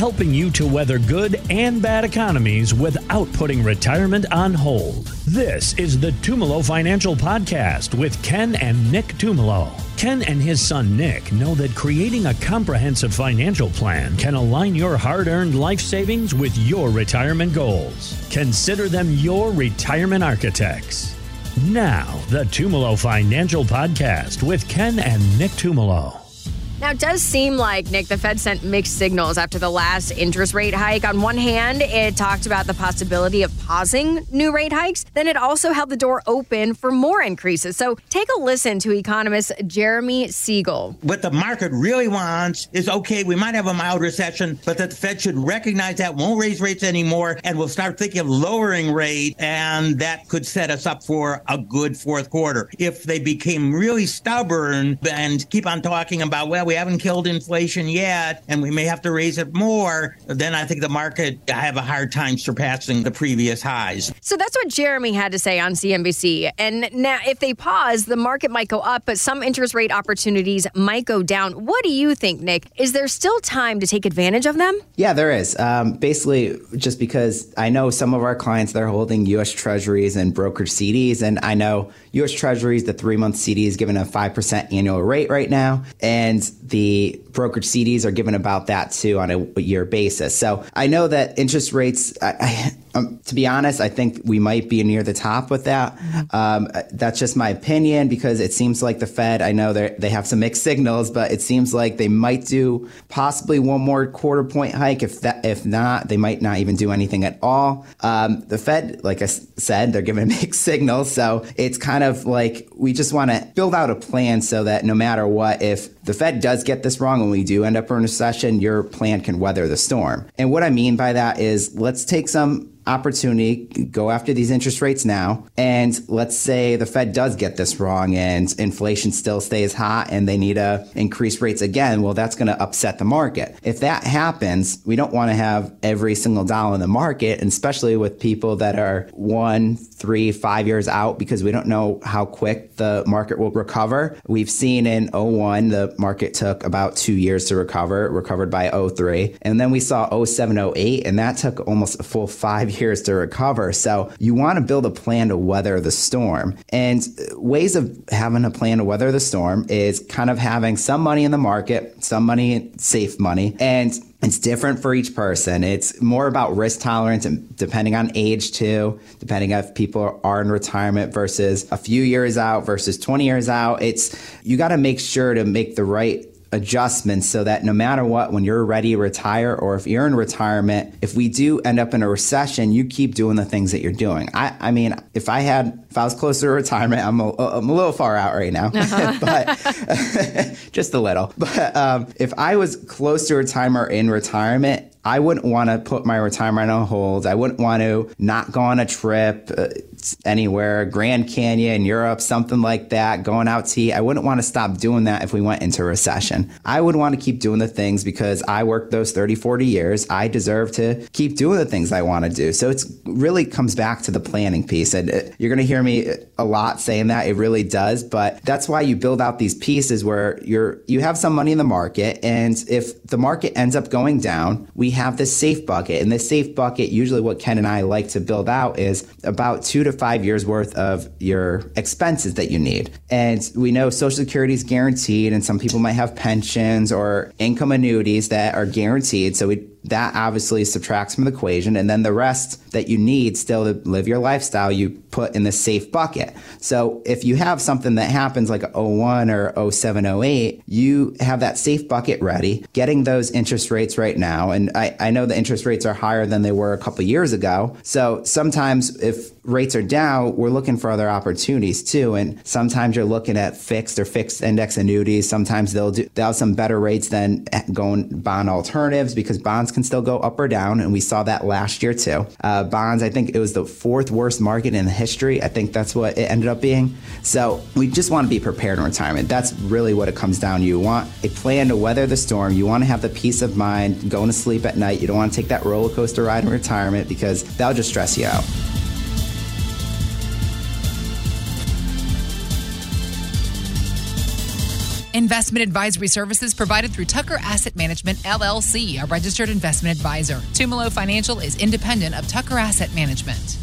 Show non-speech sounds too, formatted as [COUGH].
helping you to weather good and bad economies without putting retirement on hold. This is the Tumolo Financial Podcast with Ken and Nick Tumolo. Ken and his son Nick know that creating a comprehensive financial plan can align your hard earned life savings with your retirement goals. Consider them your retirement architects. Now, the Tumolo Financial Podcast with Ken and Nick Tumolo. Now, it does seem like, Nick, the Fed sent mixed signals after the last interest rate hike. On one hand, it talked about the possibility of pausing new rate hikes. Then it also held the door open for more increases. So take a listen to economist Jeremy Siegel. What the market really wants is okay, we might have a mild recession, but that the Fed should recognize that, won't raise rates anymore, and we'll start thinking of lowering rate, and that could set us up for a good fourth quarter. If they became really stubborn and keep on talking about, well, we haven't killed inflation yet, and we may have to raise it more, then I think the market have a hard time surpassing the previous highs. So that's what Jeremy had to say on CNBC. And now, if they pause, the market might go up, but some interest rate opportunities might go down. What do you think, Nick? Is there still time to take advantage of them? Yeah, there is. Um, basically, just because I know some of our clients they're holding U.S. Treasuries and brokered CDs, and I know U.S. Treasuries, the three month CD is given a five percent annual rate right now, and the brokerage CDs are given about that too on a year basis. So I know that interest rates, I, I, um, to be honest, I think we might be near the top with that. Um, that's just my opinion because it seems like the Fed, I know they have some mixed signals, but it seems like they might do possibly one more quarter point hike. If that, if not, they might not even do anything at all. Um, the Fed, like I said, they're giving [LAUGHS] mixed signals. So it's kind of like we just want to build out a plan so that no matter what, if the Fed does get this wrong and we do end up in a recession, your plan can weather the storm. And what I mean by that is let's take some opportunity, go after these interest rates now. And let's say the Fed does get this wrong and inflation still stays hot and they need to increase rates again. Well, that's going to upset the market. If that happens, we don't want to have every single dollar in the market, and especially with people that are one, three, five years out because we don't know how quick the market will recover. We've seen in 01, the market took about two years to recover, recovered by 03. And then we saw 07, 08, and that took almost a full five [LAUGHS] years to recover. So you want to build a plan to weather the storm. And ways of having a plan to weather the storm is kind of having some money in the market, some money, safe money, and it's different for each person. It's more about risk tolerance and depending on age too, depending if people are in retirement versus a few years out versus 20 years out. It's you got to make sure to make the right adjustments so that no matter what, when you're ready to retire or if you're in retirement, if we do end up in a recession, you keep doing the things that you're doing. I, I mean, if I had, if I was closer to retirement, I'm a, I'm a little far out right now, [LAUGHS] uh-huh. but [LAUGHS] just a little. But um, if I was close to retirement or in retirement, I wouldn't want to put my retirement on hold. I wouldn't want to not go on a trip uh, anywhere, Grand Canyon, Europe, something like that, going out to eat. I wouldn't want to stop doing that if we went into recession. I would want to keep doing the things because I worked those 30, 40 years. I deserve to keep doing the things I want to do. So it really comes back to the planning piece. And uh, you're going to hear me a lot saying that. It really does. But that's why you build out these pieces where you're, you have some money in the market. And if the market ends up going down, we have this safe bucket. And this safe bucket, usually what Ken and I like to build out is about two to five years worth of your expenses that you need. And we know Social Security is guaranteed, and some people might have pensions or income annuities that are guaranteed. So we that obviously subtracts from the equation. And then the rest that you need still to live your lifestyle, you put in the safe bucket. So if you have something that happens like 01 or 07, 08, you have that safe bucket ready, getting those interest rates right now. And I, I know the interest rates are higher than they were a couple years ago. So sometimes if rates are down, we're looking for other opportunities too. And sometimes you're looking at fixed or fixed index annuities. Sometimes they'll do, they'll have some better rates than going bond alternatives because bonds can still go up or down, and we saw that last year too. Uh, bonds, I think it was the fourth worst market in history. I think that's what it ended up being. So we just want to be prepared in retirement. That's really what it comes down to. You want a plan to weather the storm. You want to have the peace of mind going to sleep at night. You don't want to take that roller coaster ride in retirement because that'll just stress you out. investment advisory services provided through Tucker Asset Management, LLC, a registered investment advisor. Tumolo Financial is independent of Tucker Asset Management.